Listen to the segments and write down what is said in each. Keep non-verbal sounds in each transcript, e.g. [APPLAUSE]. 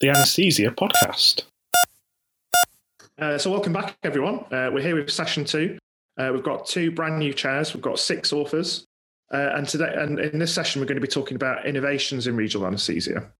the Anesthesia Podcast. Uh, so, welcome back, everyone. Uh, we're here with session two. Uh, we've got two brand new chairs. We've got six authors, uh, and today, and in this session, we're going to be talking about innovations in regional anaesthesia.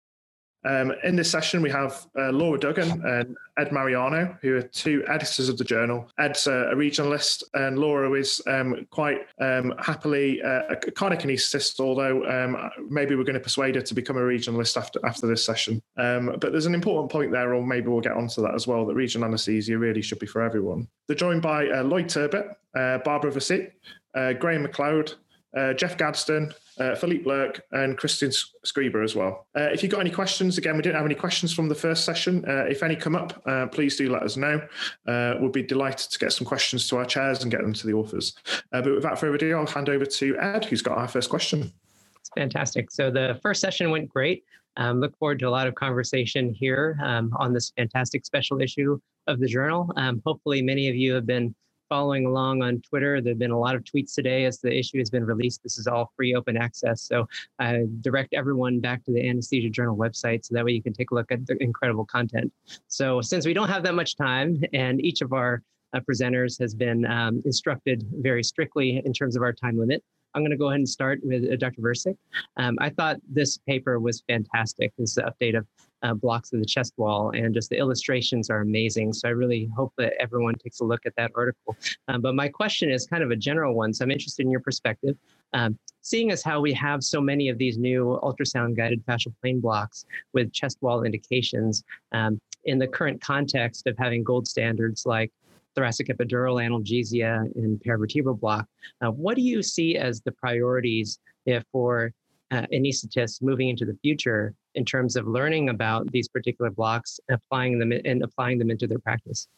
Um, in this session, we have uh, Laura Duggan and Ed Mariano, who are two editors of the journal. Ed's uh, a regionalist, and Laura is um, quite um, happily uh, a cardiac anaesthetist, although um, maybe we're going to persuade her to become a regionalist after, after this session. Um, but there's an important point there, or maybe we'll get onto that as well, that regional anaesthesia really should be for everyone. They're joined by uh, Lloyd Turbitt, uh, Barbara Versyck, uh, Graeme McLeod, uh, Jeff Gadsden, uh, Philippe Lirk, and Kristin Schreiber as well. Uh, if you've got any questions, again, we didn't have any questions from the first session. Uh, if any come up, uh, please do let us know. Uh, we'll be delighted to get some questions to our chairs and get them to the authors. but without further ado, I'll hand over to Ed, who's got our first question. It's fantastic. So the first session went great. Um, look forward to a lot of conversation here um, on this fantastic special issue of the journal. Um, hopefully, many of you have been following along on Twitter. There have been a lot of tweets today as the issue has been released. This is all free open access. So I direct everyone back to the Anesthesia Journal website so that way you can take a look at the incredible content. So since we don't have that much time and each of our uh, presenters has been um, instructed very strictly in terms of our time limit, I'm going to go ahead and start with uh, Dr. Versyck. Um, I thought this paper was fantastic. This update of uh, blocks of the chest wall, and just the illustrations are amazing. So I really hope that everyone takes a look at that article. Um, but my question is kind of a general one, so I'm interested in your perspective. Um, seeing as how we have so many of these new ultrasound guided fascial plane blocks with chest wall indications um, in the current context of having gold standards like thoracic epidural analgesia and paravertebral block. Uh, what do you see as the priorities if for uh, anesthetists moving into the future in terms of learning about these particular blocks, and applying them and applying them into their practice?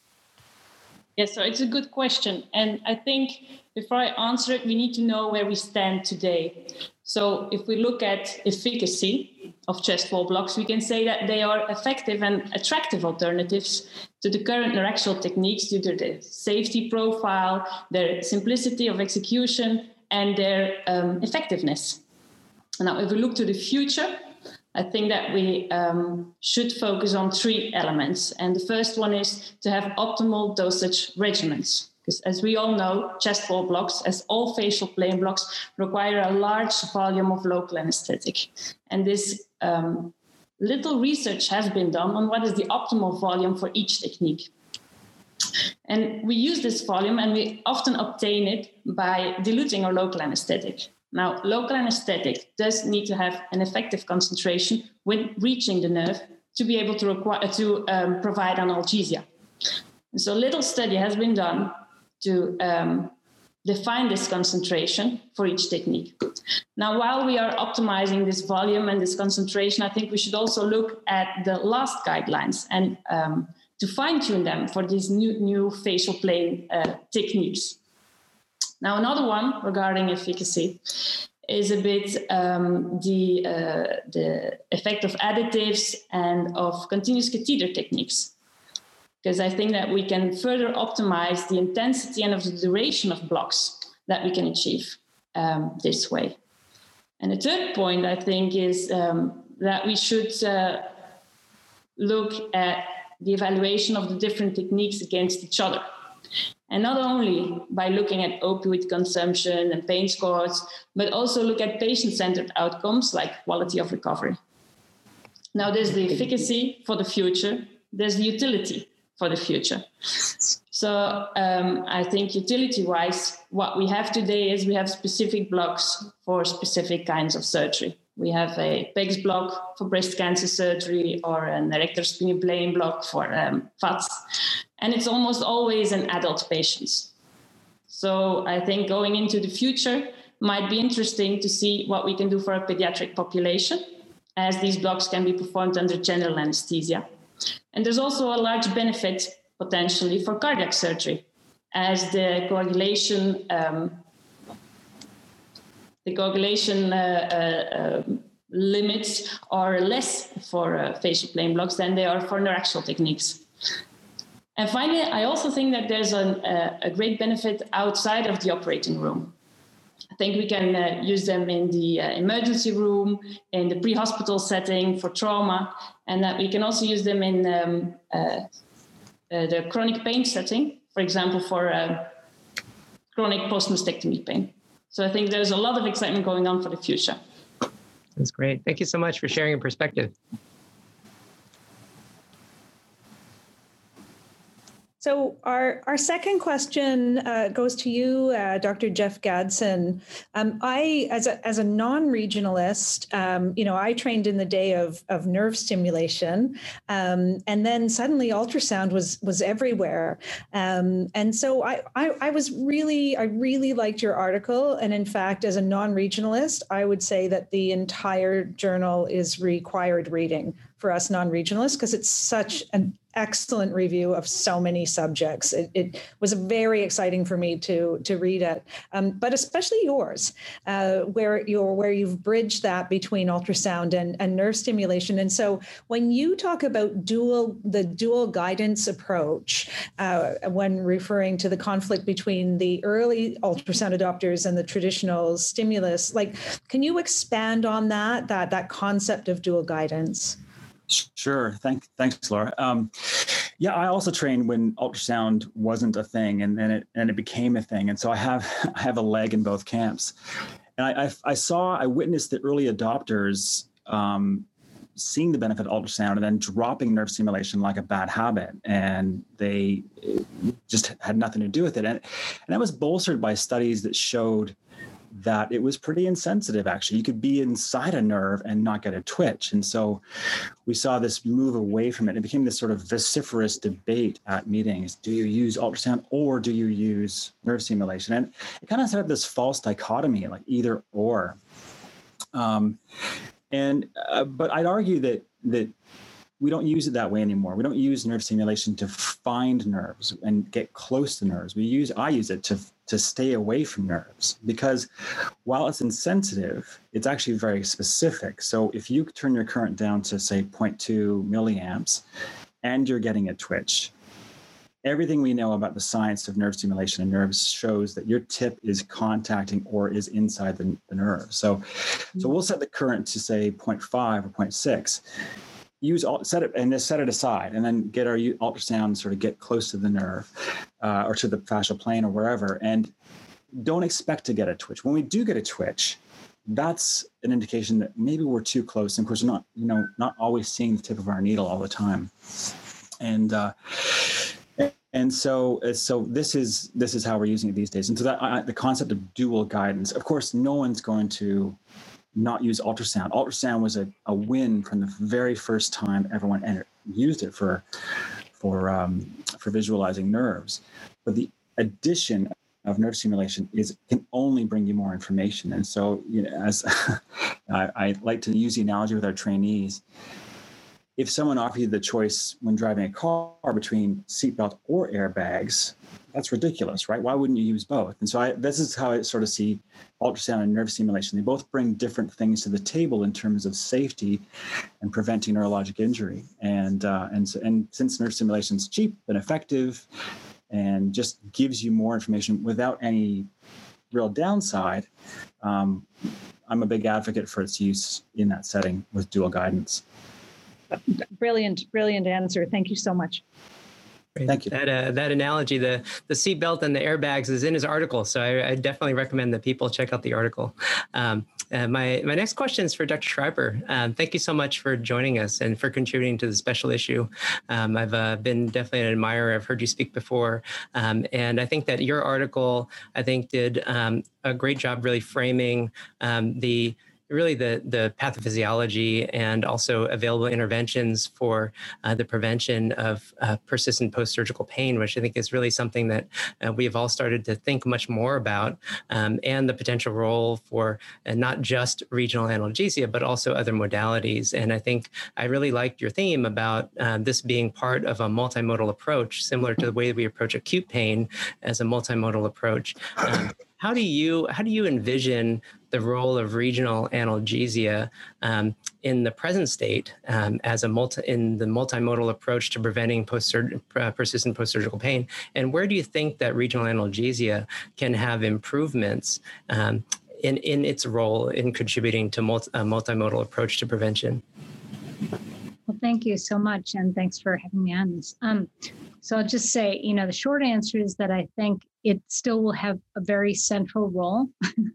Yes, so it's a good question. And I think before I answer it, we need to know where we stand today. So if we look at efficacy of chest wall blocks, we can say that they are effective and attractive alternatives to the current neuraxial techniques due to their safety profile, their simplicity of execution, and their um, effectiveness. Now, if we look to the future, I think that we um, should focus on three elements. And the first one is to have optimal dosage regimens. Because as we all know, chest wall blocks, as all fascial plane blocks, require a large volume of local anesthetic. And this um, little research has been done on what is the optimal volume for each technique. And we use this volume and we often obtain it by diluting our local anesthetic. Now, local anesthetic does need to have an effective concentration when reaching the nerve to be able to, require, to um, provide analgesia. So, little study has been done to um, define this concentration for each technique. Now, while we are optimizing this volume and this concentration, I think we should also look at the LAST guidelines and um, to fine tune them for these new, new fascial plane uh, techniques. Now, another one regarding efficacy is a bit um, the, uh, the effect of additives and of continuous catheter techniques. Because I think that we can further optimize the intensity and of the duration of blocks that we can achieve um, this way. And the third point, I think, is um, that we should uh, look at the evaluation of the different techniques against each other. And not only by looking at opioid consumption and pain scores, but also look at patient centered outcomes like quality of recovery. Now, there's the efficacy for the future, there's the utility for the future. So, um, I think utility wise, what we have today is we have specific blocks for specific kinds of surgery. We have a PECS block for breast cancer surgery or an erector plane block for um, VATS and it's almost always in adult patients. So I think going into the future might be interesting to see what we can do for a pediatric population, as these blocks can be performed under general anesthesia. And there's also a large benefit potentially for cardiac surgery, as the coagulation um, the coagulation uh, uh, uh, limits are less for uh, fascial plane blocks than they are for neuraxial techniques. And finally, I also think that there's an, a great benefit outside of the operating room. I think we can uh, use them in the uh, emergency room, in the pre-hospital setting for trauma, and that we can also use them in um, uh, uh the chronic pain setting, for example, for uh, chronic post-mastectomy pain. So I think there's a lot of excitement going on for the future. That's great. Thank you so much for sharing your perspective. So our, our second question uh, goes to you, uh, Dr. Jeff Gadsden. Um, I, as a, as a non-regionalist, um, you know, I trained in the day of, of nerve stimulation, um, and then suddenly ultrasound was was everywhere. Um, and so I, I, I was really, I really liked your article. And in fact, as a non-regionalist, I would say that the entire journal is required reading for us non-regionalists because it's such an excellent review of so many subjects. It, it, was very exciting for me to to read it, um, but especially yours, uh, where you're where you've bridged that between ultrasound and, and nerve stimulation. And so when you talk about dual the dual guidance approach, uh, when referring to the conflict between the early ultrasound adopters and the traditional stimulus, like can you expand on that that that concept of dual guidance? Sure. Thank, thanks, Laura. Um, yeah, I also trained when ultrasound wasn't a thing, and then it and it became a thing, and so I have [LAUGHS] I have a leg in both camps. And I, I, I saw, I witnessed the early adopters um, seeing the benefit of ultrasound and then dropping nerve stimulation like a bad habit, and they just had nothing to do with it. And and that was bolstered by studies that showed that it was pretty insensitive actually. You could be inside a nerve and not get a twitch. And so we saw this move away from it. It became this sort of vociferous debate at meetings. Do you use ultrasound or do you use nerve stimulation? And it kind of set up this false dichotomy like either or. Um, and uh, but i'd argue that that we don't use it that way anymore. We don't use nerve stimulation to find nerves and get close to nerves. We use I use it to to stay away from nerves because while it's insensitive, it's actually very specific. So if you turn your current down to say 0.2 milliamps and you're getting a twitch, everything we know about the science of nerve stimulation and nerves shows that your tip is contacting or is inside the, the nerve. So, so mm. we'll set the current to say 0.5 or 0.6 use set it and just set it aside and then get our ultrasound sort of get close to the nerve uh, or to the fascial plane or wherever and don't expect to get a twitch. When we do get a twitch that's an indication that maybe we're too close and of course we're not you know not always seeing the tip of our needle all the time. And uh, and so so this is this is how we're using it these days. And so that uh, the concept of dual guidance of course no one's going to not use ultrasound. Ultrasound was a, a win from the very first time everyone entered, used it for for um, for visualizing nerves. But the addition of nerve stimulation is can only bring you more information. And so, you know, as [LAUGHS] I, I like to use the analogy with our trainees, if someone offered you the choice when driving a car between seatbelt or airbags, that's ridiculous, right? Why wouldn't you use both? And so I, this is how I sort of see ultrasound and nerve stimulation. They both bring different things to the table in terms of safety and preventing neurologic injury. And uh, and and since nerve stimulation is cheap and effective, and just gives you more information without any real downside, um, I'm a big advocate for its use in that setting with dual guidance. Brilliant, brilliant answer. Thank you so much. Great. Thank you. That uh, that analogy, the the seatbelt and the airbags, is in his article. So I, I definitely recommend that people check out the article. Um, uh, my my next question is for Dr. Schreiber. Um, thank you so much for joining us and for contributing to the special issue. Um, I've uh, been definitely an admirer. I've heard you speak before, um, and I think that your article, I think, did um, a great job really framing um, the really the, the pathophysiology and also available interventions for uh, the prevention of uh, persistent post-surgical pain, which I think is really something that uh, we have all started to think much more about, um, and the potential role for uh, not just regional analgesia, but also other modalities. And I think I really liked your theme about uh, this being part of a multimodal approach, similar to the way we approach acute pain as a multimodal approach. Um, how do you how do you envision the role of regional analgesia um, in the present state um, as a multi in the multimodal approach to preventing post uh, persistent post-surgical pain and where do you think that regional analgesia can have improvements um, in, in its role in contributing to multi, a multimodal approach to prevention. Well, thank you so much, and thanks for having me on this. Um, so I'll just say, you know, the short answer is that I think it still will have a very central role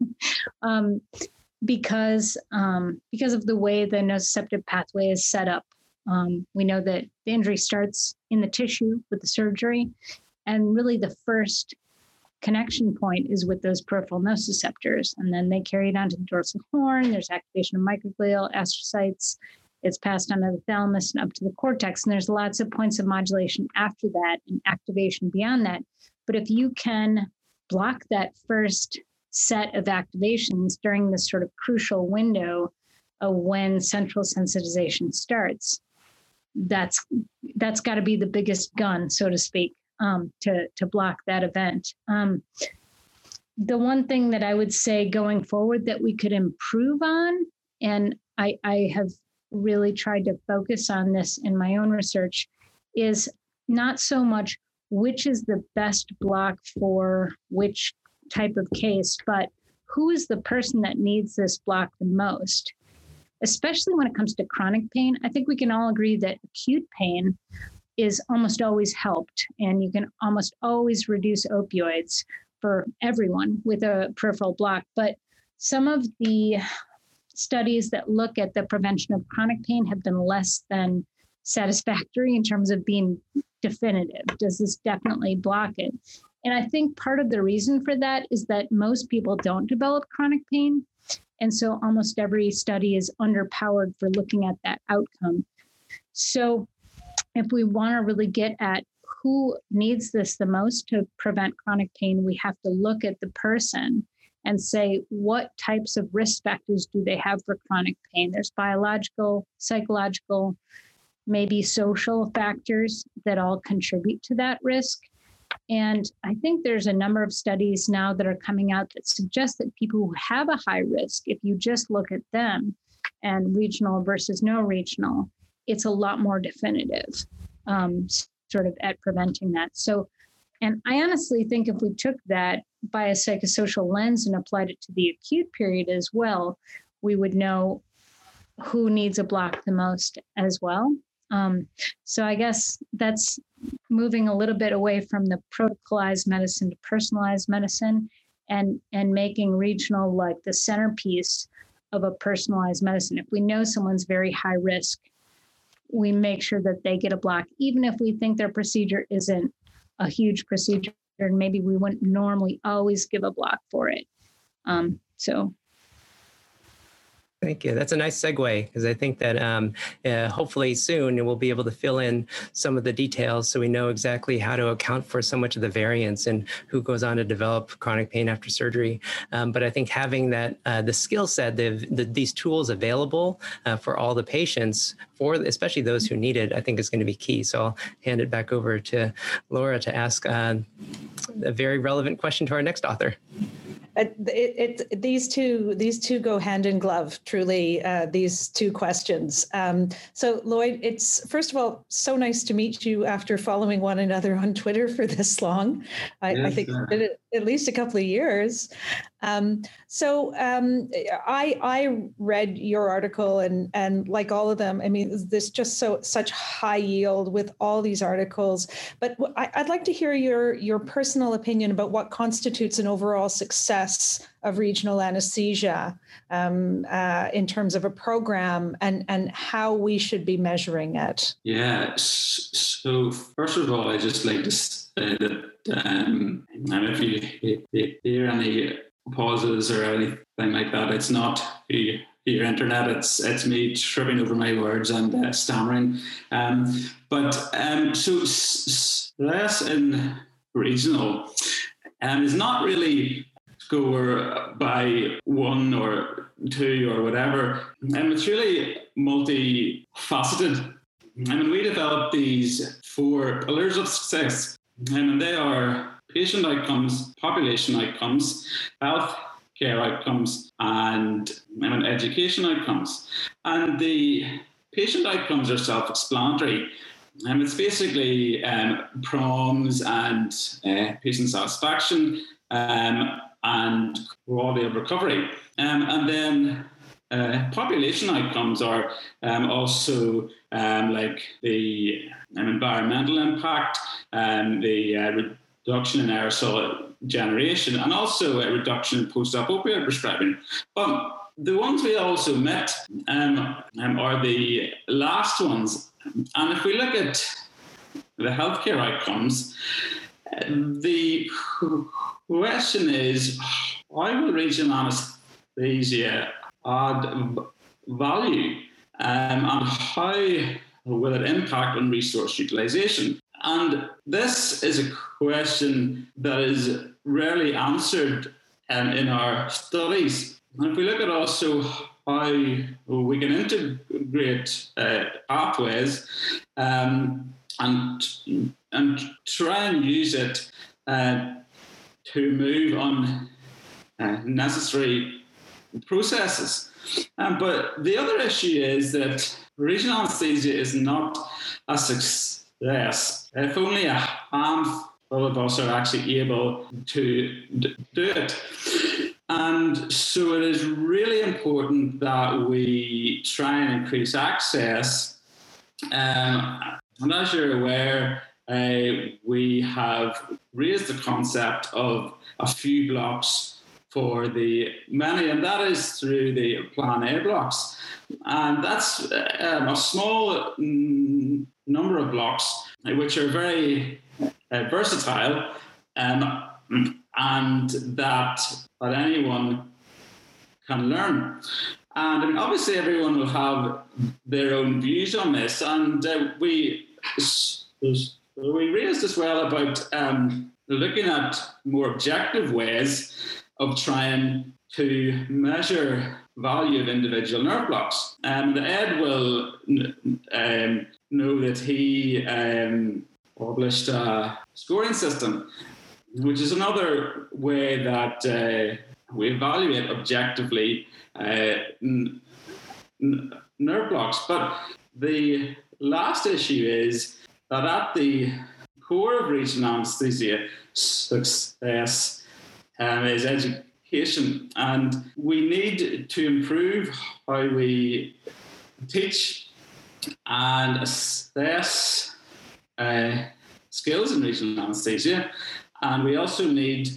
[LAUGHS] um, because um, because of the way the nociceptive pathway is set up. Um, we know that the injury starts in the tissue with the surgery, and really the first connection point is with those peripheral nociceptors, and then they carry it on to the dorsal horn. There's activation of microglial astrocytes. It's passed on to the thalamus and up to the cortex, and there's lots of points of modulation after that and activation beyond that. But if you can block that first set of activations during this sort of crucial window of when central sensitization starts, that's that's got to be the biggest gun, so to speak, um, to to block that event. Um, the one thing that I would say going forward that we could improve on, and I, I have really tried to focus on this in my own research, is not so much which is the best block for which type of case, but who is the person that needs this block the most? Especially when it comes to chronic pain, I think we can all agree that acute pain is almost always helped, and you can almost always reduce opioids for everyone with a peripheral block. But some of the studies that look at the prevention of chronic pain have been less than satisfactory in terms of being definitive. Does this definitely block it? And I think part of the reason for that is that most people don't develop chronic pain. And so almost every study is underpowered for looking at that outcome. So if we want to really get at who needs this the most to prevent chronic pain, we have to look at the person and say what types of risk factors do they have for chronic pain. There's biological, psychological, maybe social factors that all contribute to that risk. And I think there's a number of studies now that are coming out that suggest that people who have a high risk, if you just look at them and regional versus no regional, it's a lot more definitive, um, sort of at preventing that. So, and I honestly think if we took that biopsychosocial lens and applied it to the acute period as well, we would know who needs a block the most as well. Um, so I guess that's moving a little bit away from the protocolized medicine to personalized medicine and and making regional like the centerpiece of a personalized medicine. If we know someone's very high risk, we make sure that they get a block, even if we think their procedure isn't a huge procedure and maybe we wouldn't normally always give a block for it. Um, so Thank you. That's a nice segue because I think that um, uh, hopefully soon we'll be able to fill in some of the details so we know exactly how to account for so much of the variance and who goes on to develop chronic pain after surgery. Um, but I think having that uh, the skill set, the, the, these tools available uh, for all the patients, for especially those who need it, I think is going to be key. So I'll hand it back over to Laura to ask uh, a very relevant question to our next author. Uh, it, it, these two these two go hand in glove truly uh, these two questions. Um, so lloyd it's first of all so nice to meet you after following one another on twitter for this long. I, yes, I think at least a couple of years um, so um, I I read your article and and like all of them, I mean, this just so such high yield with all these articles. But I, I'd like to hear your your personal opinion about what constitutes an overall success of regional anesthesia um, uh, in terms of a program and and how we should be measuring it. Yeah. So first of all, I just like to say that um, if you hear any pauses or anything like that. It's not your, internet. It's it's me tripping over my words and uh, stammering. Um, but um, so less in regional um, is not really score by one or two or whatever. And it's really multifaceted. I mean, we developed these four pillars of success, and they are patient outcomes, population outcomes, health care outcomes, and education outcomes. And the patient outcomes are self explanatory. Um, it's basically um, PROMs and uh, patient satisfaction, um, and quality of recovery. Um, and then uh, population outcomes are um, also um, like the um, environmental impact, and the uh, reduction in aerosol generation, and also a reduction in post-op opioid prescribing. But the ones we also met um, um, are the last ones. And if we look at the healthcare outcomes, the question is why will regional anesthesia add value um, and how will it impact on resource utilization? And this is a question that is rarely answered um, in our studies. And if we look at also how we can integrate uh, pathways um, and and try and use it uh, to move on uh, necessary processes. Um, but the other issue is that regional anesthesia is not a success. If only a handful of us are actually able to d- do it. And so it is really important that we try and increase access. Um, and as you're aware, uh, we have raised the concept of a few blocks for the many, and that is through the Plan A blocks. And that's um, a small mm, number of blocks which are very uh, versatile um, and that, that anyone can learn. And I mean, obviously, everyone will have their own views on this, and uh, we we raised as well about um, looking at more objective ways of trying to measure value of individual nerve blocks. And Ed will um, know that he um, published a scoring system, which is another way that uh, we evaluate objectively uh, n- nerve blocks. But the last issue is that at the core of regional anesthesia success um, is education, and we need to improve how we teach and assess uh, skills in regional anesthesia, and we also need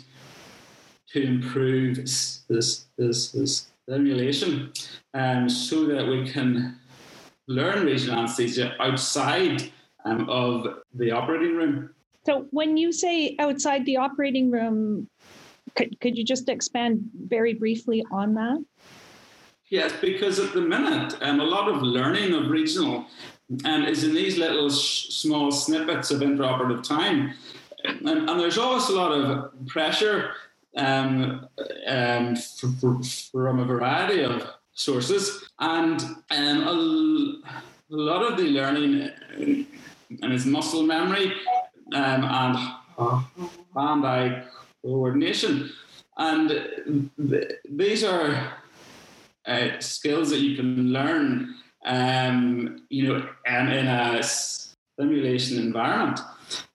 to improve this, this, this simulation um, so that we can learn regional anesthesia outside um, of the operating room. So, when you say outside the operating room, could, could you just expand very briefly on that? Yes, because at the minute, um, a lot of learning of regional um, is in these little sh- small snippets of intraoperative time. And, and, there's always a lot of pressure um, um, from a variety of sources. And um, a, a lot of the learning and his muscle memory um, and hand-eye coordination. And th- these are uh, skills that you can learn, um, you know, um, in a simulation environment,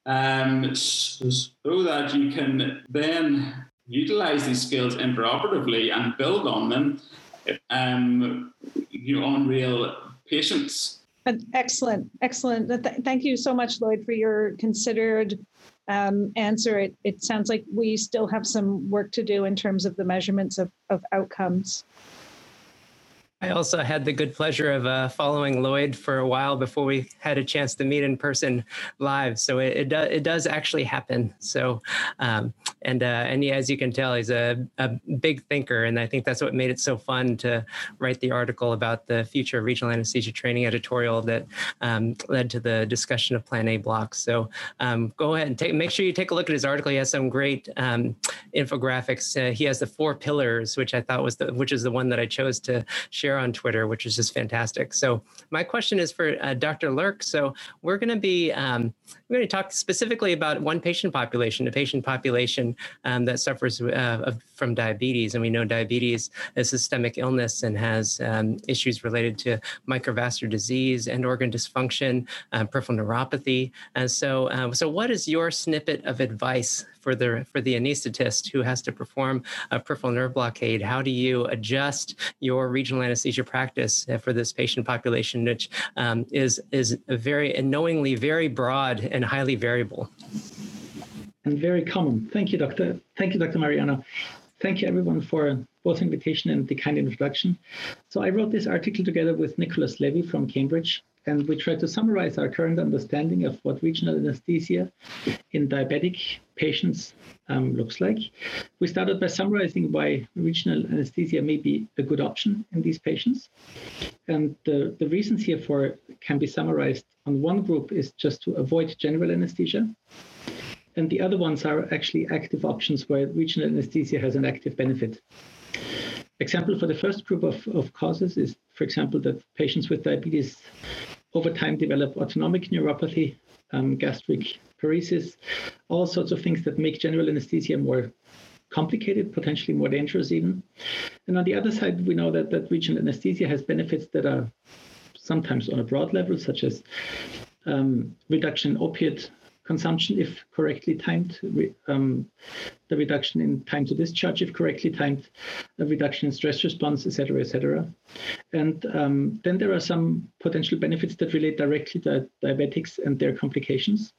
um, so, that you can then utilize these skills intraoperatively and build on them, um, you know, on real patients. Excellent, excellent. Thank you so much, Lloyd, for your considered um, answer. It, it sounds like we still have some work to do in terms of the measurements of, of outcomes. I also had the good pleasure of uh, following Lloyd for a while before we had a chance to meet in person live. So it it, do, it does actually happen. So um, and uh, and yeah, as you can tell, he's a, a big thinker, and I think that's what made it so fun to write the article about the future of regional anesthesia training editorial that um, led to the discussion of Plan A blocks. So um, go ahead and take make sure you take a look at his article. He has some great um, infographics. Uh, he has the four pillars, which I thought was the which is the one that I chose to share share on Twitter, which is just fantastic. So my question is for uh, Dr. Lirk. So we're going to be um, we're going to talk specifically about one patient population, a patient population um, that suffers uh, of from diabetes. And we know diabetes is a systemic illness and has um, issues related to microvascular disease and organ dysfunction, uh, peripheral neuropathy. And so, uh, so what is your snippet of advice for the for the anesthetist who has to perform a peripheral nerve blockade? How do you adjust your regional anesthesia practice for this patient population, which um, is is very knowingly very broad and highly variable? And very common. Thank you, Doctor. Thank you, Dr. Mariano. Thank you, everyone, for both invitation and the kind introduction. So I wrote this article together with Nicholas Levy from Cambridge, and we tried to summarize our current understanding of what regional anesthesia in diabetic patients um, looks like. We started by summarizing why regional anesthesia may be a good option in these patients. And the, the reasons here for can be summarized on one group is just to avoid general anesthesia. And the other ones are actually active options where regional anesthesia has an active benefit. Example for the first group of, of causes is, for example, that patients with diabetes over time develop autonomic neuropathy, um, gastric paresis, all sorts of things that make general anesthesia more complicated, potentially more dangerous even. And on the other side, we know that, that regional anesthesia has benefits that are sometimes on a broad level, such as um, reduction in opiate consumption if correctly timed, um, the reduction in time to discharge if correctly timed, a reduction in stress response, etc., etc. And um, then there are some potential benefits that relate directly to diabetics and their complications.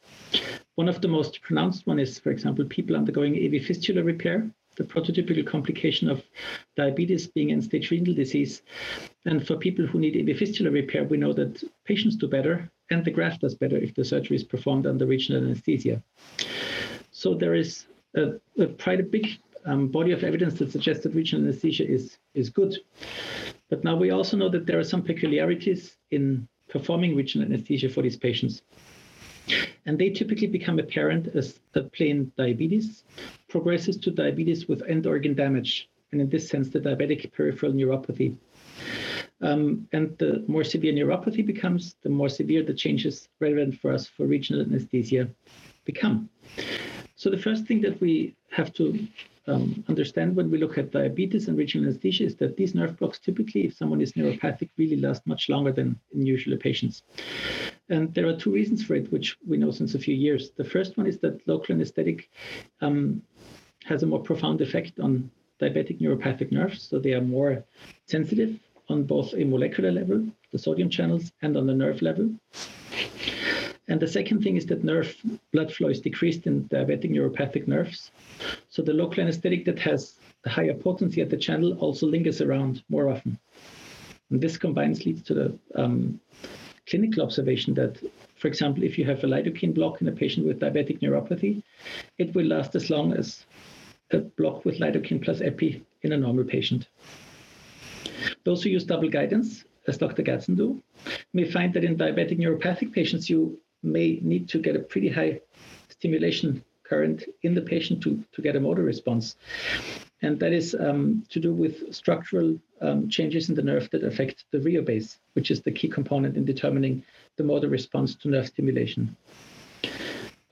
One of the most pronounced one is, for example, people undergoing AV fistula repair the prototypical complication of diabetes being end-stage renal disease. And for people who need AV fistula repair, we know that patients do better and the graft does better if the surgery is performed under regional anesthesia. So there is a, a quite a big um, body of evidence that suggests that regional anesthesia is, is good. But now we also know that there are some peculiarities in performing regional anesthesia for these patients. And they typically become apparent as the plain diabetes progresses to diabetes with end organ damage, and in this sense, the diabetic peripheral neuropathy. Um, and the more severe neuropathy becomes, the more severe the changes relevant for us for regional anesthesia become. So the first thing that we have to um, understand when we look at diabetes and regional anesthesia is that these nerve blocks typically, if someone is neuropathic, really last much longer than in usual patients. And there are two reasons for it, which we know since a few years. The first one is that local anesthetic um, has a more profound effect on diabetic neuropathic nerves. So they are more sensitive on both a molecular level, the sodium channels, and on the nerve level. And the second thing is that nerve blood flow is decreased in diabetic neuropathic nerves. So the local anesthetic that has the higher potency at the channel also lingers around more often. And this combines leads to the um, clinical observation that, for example, if you have a lidocaine block in a patient with diabetic neuropathy, it will last as long as a block with lidocaine plus epi in a normal patient. Those who use double guidance, as Dr. Gadsden do, may find that in diabetic neuropathic patients, you may need to get a pretty high stimulation current in the patient to, to get a motor response. And that is um, to do with structural um, changes in the nerve that affect the rheobase, which is the key component in determining the motor response to nerve stimulation.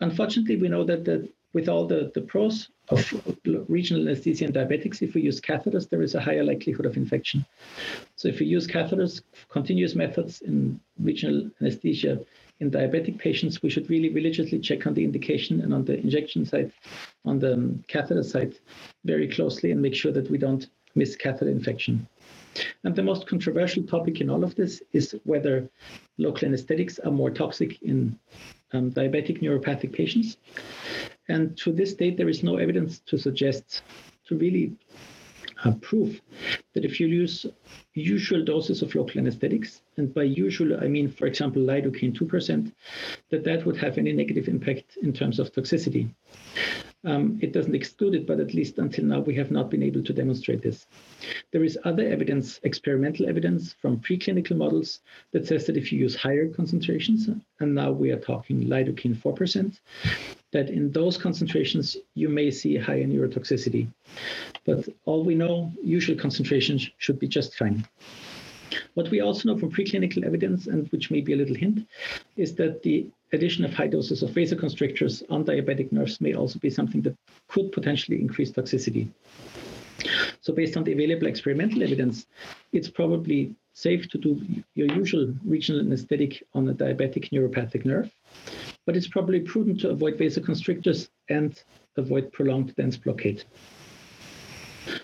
Unfortunately, we know that the, with all the, the pros of regional anesthesia in diabetics, if we use catheters, there is a higher likelihood of infection. So if we use catheters, continuous methods in regional anesthesia in diabetic patients, we should really religiously check on the indication and on the injection site, on the catheter site, very closely and make sure that we don't miss catheter infection. And the most controversial topic in all of this is whether local anesthetics are more toxic in um, diabetic neuropathic patients. And to this date, there is no evidence to suggest, to really uh, prove that if you use usual doses of local anesthetics, and by usual I mean, for example, lidocaine 2%, that that would have any negative impact in terms of toxicity. Um, it doesn't exclude it, but at least until now, we have not been able to demonstrate this. There is other evidence, experimental evidence from preclinical models that says that if you use higher concentrations, and now we are talking lidocaine 4%, that in those concentrations, you may see higher neurotoxicity. But all we know, usual concentrations should be just fine. What we also know from preclinical evidence, and which may be a little hint, is that the addition of high doses of vasoconstrictors on diabetic nerves may also be something that could potentially increase toxicity. So based on the available experimental evidence, it's probably safe to do your usual regional anesthetic on a diabetic neuropathic nerve, but it's probably prudent to avoid vasoconstrictors and avoid prolonged dense blockade.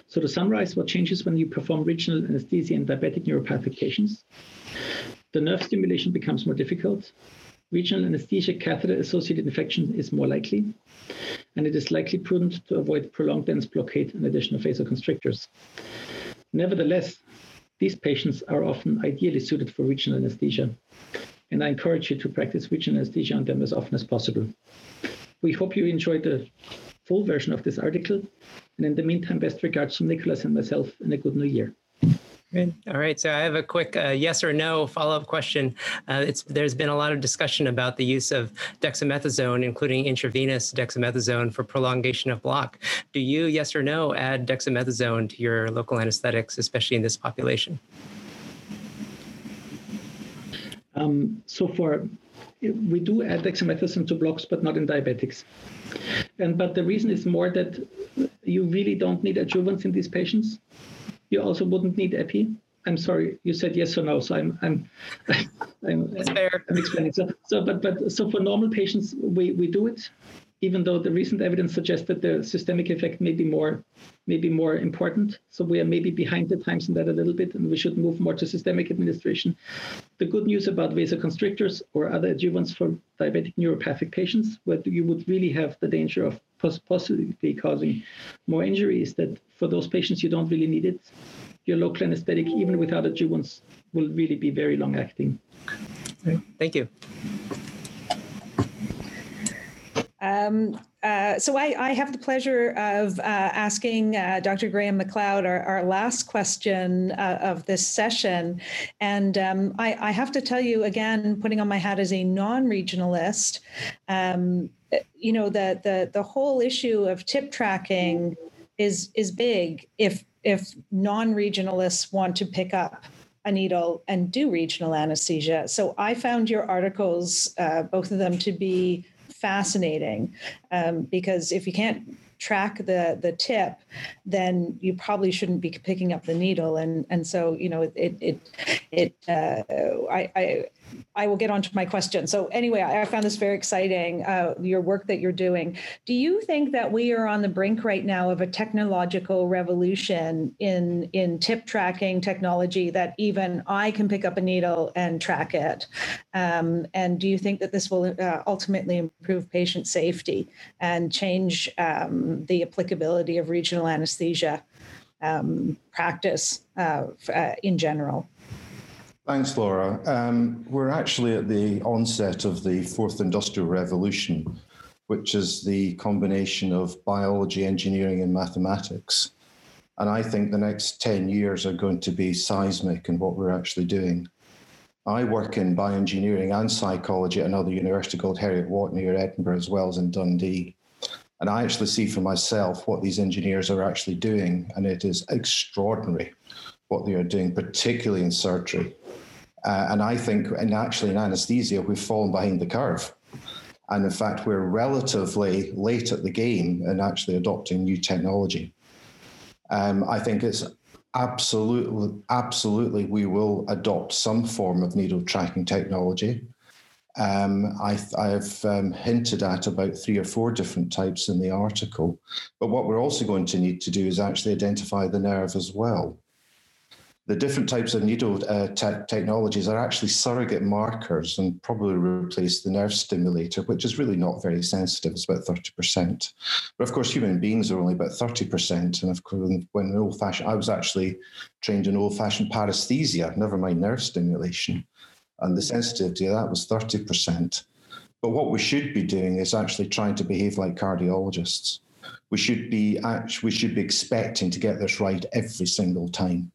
So to summarize, what changes when you perform regional anesthesia in diabetic neuropathic patients? The nerve stimulation becomes more difficult. Regional anesthesia catheter-associated infection is more likely, and it is likely prudent to avoid prolonged dense blockade and additional vasoconstrictors. Nevertheless, these patients are often ideally suited for regional anesthesia, and I encourage you to practice regional anesthesia on them as often as possible. We hope you enjoyed the full version of this article, and in the meantime, best regards from Nicholas and myself, and a good new year. All right. So I have a quick uh, yes or no follow-up question. Uh, there's been a lot of discussion about the use of dexamethasone, including intravenous dexamethasone for prolongation of block. Do you, yes or no, add dexamethasone to your local anesthetics, especially in this population? Um, so for we do add dexamethasone to blocks, but not in diabetics. And but the reason is more that you really don't need adjuvants in these patients you also wouldn't need epi. I'm sorry, you said yes or no, so I'm I'm [LAUGHS] I'm, I'm explaining. So so but but so for normal patients we we do it, even though the recent evidence suggests that the systemic effect may be more may be more important. So we are maybe behind the times in that a little bit, and we should move more to systemic administration. The good news about vasoconstrictors or other adjuvants for diabetic neuropathic patients, where you would really have the danger of possibly causing more injury, is that for those patients, you don't really need it. Your local anesthetic, even without adjuvants, will really be very long acting. Thank you. Um, uh, so I, I, have the pleasure of uh, asking uh, Dr. Graeme McLeod our, our last question uh, of this session. And um, I, I, have to tell you again, putting on my hat as a non-regionalist, um, you know, the, the, the whole issue of tip tracking is is big if if non-regionalists want to pick up a needle and do regional anesthesia. So I found your articles, uh, both of them, to be fascinating um, because if you can't track the the tip, then you probably shouldn't be picking up the needle. And and so you know it it it, uh, I, I I will get on to my question. So anyway, I, found this very exciting, uh, your work that you're doing. Do you think that we are on the brink right now of a technological revolution in, in tip tracking technology that even I can pick up a needle and track it? Um, and do you think that this will uh, ultimately improve patient safety and change um, the applicability of regional anesthesia um, practice uh, uh in general? Thanks, Laura. Um, we're actually at the onset of the fourth industrial revolution, which is the combination of biology, engineering, and mathematics. And I think the next 10 years are going to be seismic in what we're actually doing. I work in bioengineering and psychology at another university called Heriot Watt near Edinburgh, as well as in Dundee. And I actually see for myself what these engineers are actually doing, and it is extraordinary what they are doing, particularly in surgery. Uh, and I think, and actually in anesthesia, we've fallen behind the curve. And in fact, we're relatively late at the game in actually adopting new technology. Um, I think it's absolutely, absolutely, we will adopt some form of needle tracking technology. Um, I, have um, hinted at about three or four different types in the article. But what we're also going to need to do is actually identify the nerve as well the different types of needle uh, te- technologies are actually surrogate markers and probably replace the nerve stimulator, which is really not very sensitive. It's about 30%. But of course, human beings are only about 30%. And of course, when old fashioned, I was actually trained in old fashioned paresthesia, never mind nerve stimulation. And the sensitivity of that was 30%. But what we should be doing is actually trying to behave like cardiologists. We should be actually, we should be expecting to get this right every single time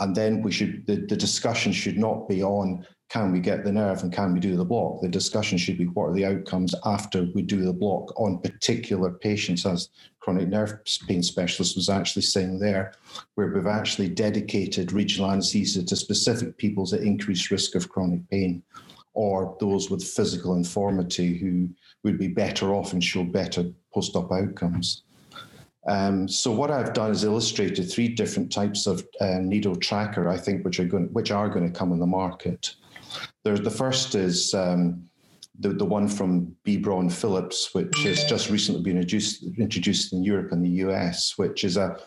and then we should the, the discussion should not be on can we get the nerve and can we do the block? The discussion should be what are the outcomes after we do the block on particular patients as chronic nerve pain specialist was actually saying there where we've actually dedicated regional anesthesia to specific people's at increased risk of chronic pain or those with physical infirmity who would be better off and show better post-op outcomes Um, so what I've done is illustrated three different types of uh, needle tracker, I think, which are going which are going to come on the market. There's the first is um, the, the one from B. Braun Philips, which has just recently been introduced, introduced in Europe and the US, which is a,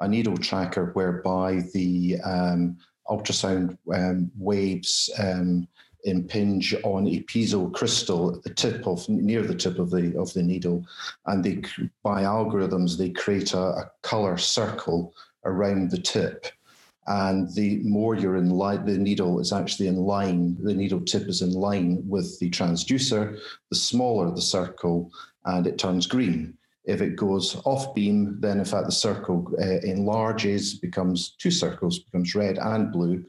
a needle tracker whereby the um, ultrasound um, waves um, impinge on a piezo crystal at the tip of near the tip of the of the needle, and they by algorithms they create a, a color circle around the tip. And the more you're in line, the needle is actually in line. The needle tip is in line with the transducer. The smaller the circle, and it turns green. If it goes off beam, then in fact the circle uh, enlarges, becomes two circles, becomes red and blue,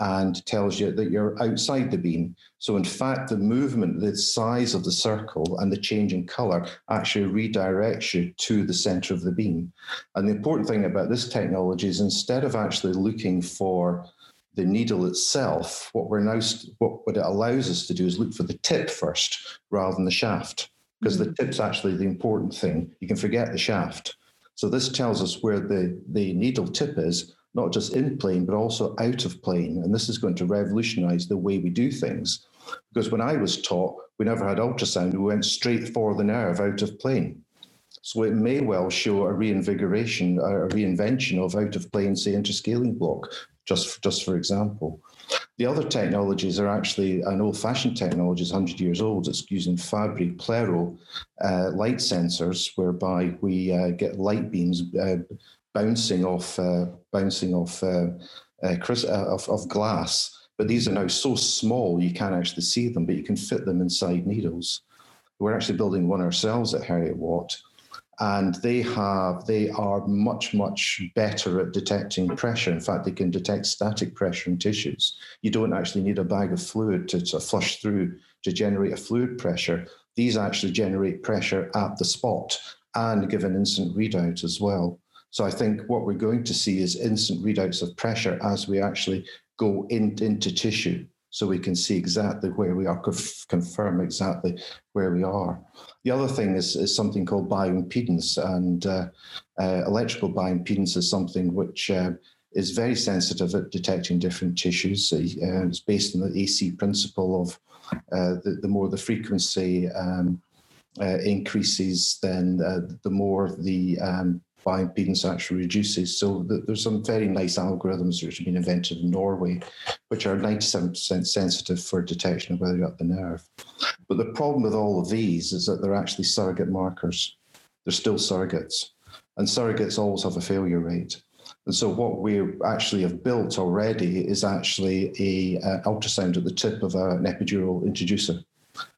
and tells you that you're outside the beam. So, in fact, the movement, the size of the circle, and the change in color actually redirects you to the center of the beam. And the important thing about this technology is instead of actually looking for the needle itself, what we're now what, what it allows us to do is look for the tip first rather than the shaft, because mm-hmm. the tip's actually the important thing. You can forget the shaft. So this tells us where the, the needle tip is, not just in plane, but also out of plane. And this is going to revolutionize the way we do things. Because when I was taught, we never had ultrasound, we went straight for the nerve out of plane. So it may well show a reinvigoration, a reinvention of out of plane, say, interscalene block, just, just for example. The other technologies are actually an old fashioned technology, it's 100 years old. It's using Fabry Perot uh, light sensors, whereby we uh, get light beams uh, bouncing off uh, bouncing off uh, uh, of, of glass. But these are now so small you can't actually see them, but you can fit them inside needles. We're actually building one ourselves at Heriot Watt, and they have they are much much better at detecting pressure. In fact, they can detect static pressure in tissues. You don't actually need a bag of fluid to, to flush through to generate a fluid pressure. These actually generate pressure at the spot and give an instant readout as well. So I think what we're going to see is instant readouts of pressure as we actually go in, into tissue so we can see exactly where we are, confirm exactly where we are. The other thing is, is something called bioimpedance, and uh, uh, electrical bioimpedance is something which uh, is very sensitive at detecting different tissues. Uh, it's based on the AC principle of uh, the, the, more the frequency um, uh, increases, then the more the um, bioimpedance actually reduces. So there's some very nice algorithms which have been invented in Norway, which are 97% sensitive for detection of whether you're at the nerve. But the problem with all of these is that they're actually surrogate markers. They're still surrogates. And surrogates always have a failure rate. And so what we actually have built already is actually a uh, ultrasound at the tip of a, an epidural introducer,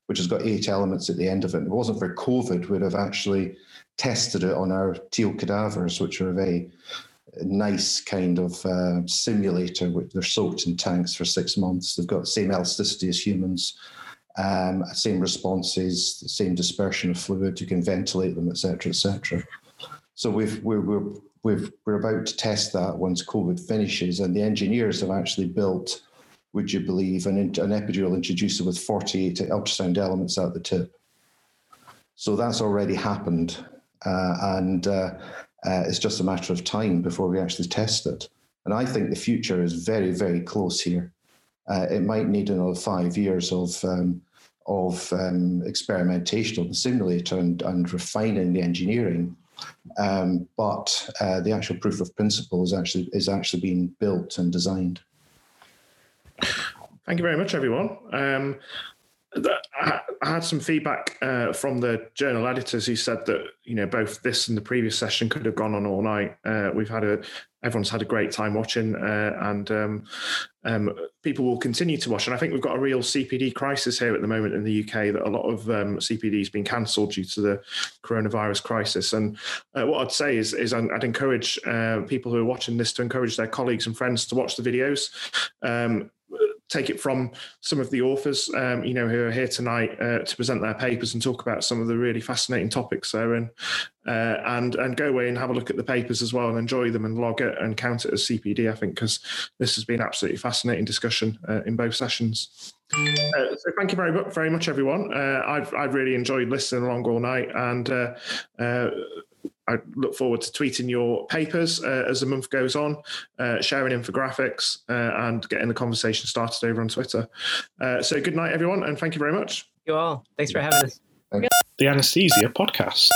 which has got eight elements at the end of it. If it wasn't for COVID, we'd have actually tested it on our Thiel cadavers, which are a very nice kind of uh, simulator. Which they're soaked in tanks for six months. They've got the same elasticity as humans, um, same responses, the same dispersion of fluid. You can ventilate them, etc., etc. So we've we're, we're we've, we're about to test that once COVID finishes, and the engineers have actually built, would you believe, an, an epidural introducer with 48 ultrasound elements at the tip. So that's already happened. Uh, and uh, uh, it's just a matter of time before we actually test it. And I think the future is very, very close here. it might need another five years of um, of um, experimentation on the simulator and, and refining the engineering. Um, but uh, the actual proof of principle is actually is actually being built and designed. Thank you very much, everyone. Um, I had some feedback uh, from the journal editors who said that you know both this and the previous session could have gone on all night. Uh, we've had a everyone's had a great time watching, uh, and um, um, people will continue to watch. And I think we've got a real CPD crisis here at the moment in the UK. That a lot of um, CPD has been cancelled due to the coronavirus crisis. And uh, what I'd say is, is I'd encourage uh, people who are watching this to encourage their colleagues and friends to watch the videos. Take it from some of the authors, um, you know, who are here tonight uh, to present their papers and talk about some of the really fascinating topics there, and uh, and and go away and have a look at the papers as well and enjoy them and log it and count it as CPD. I think because this has been absolutely fascinating discussion uh, in both sessions. Uh, so thank you very much, very much, everyone. Uh, I've I've really enjoyed listening along all night and uh, I look forward to tweeting your papers uh, as the month goes on, uh, sharing infographics, uh, and getting the conversation started over on Twitter. Uh, so, good night, everyone, and thank you very much. You all. Thanks for having us. The Anesthesia Podcast.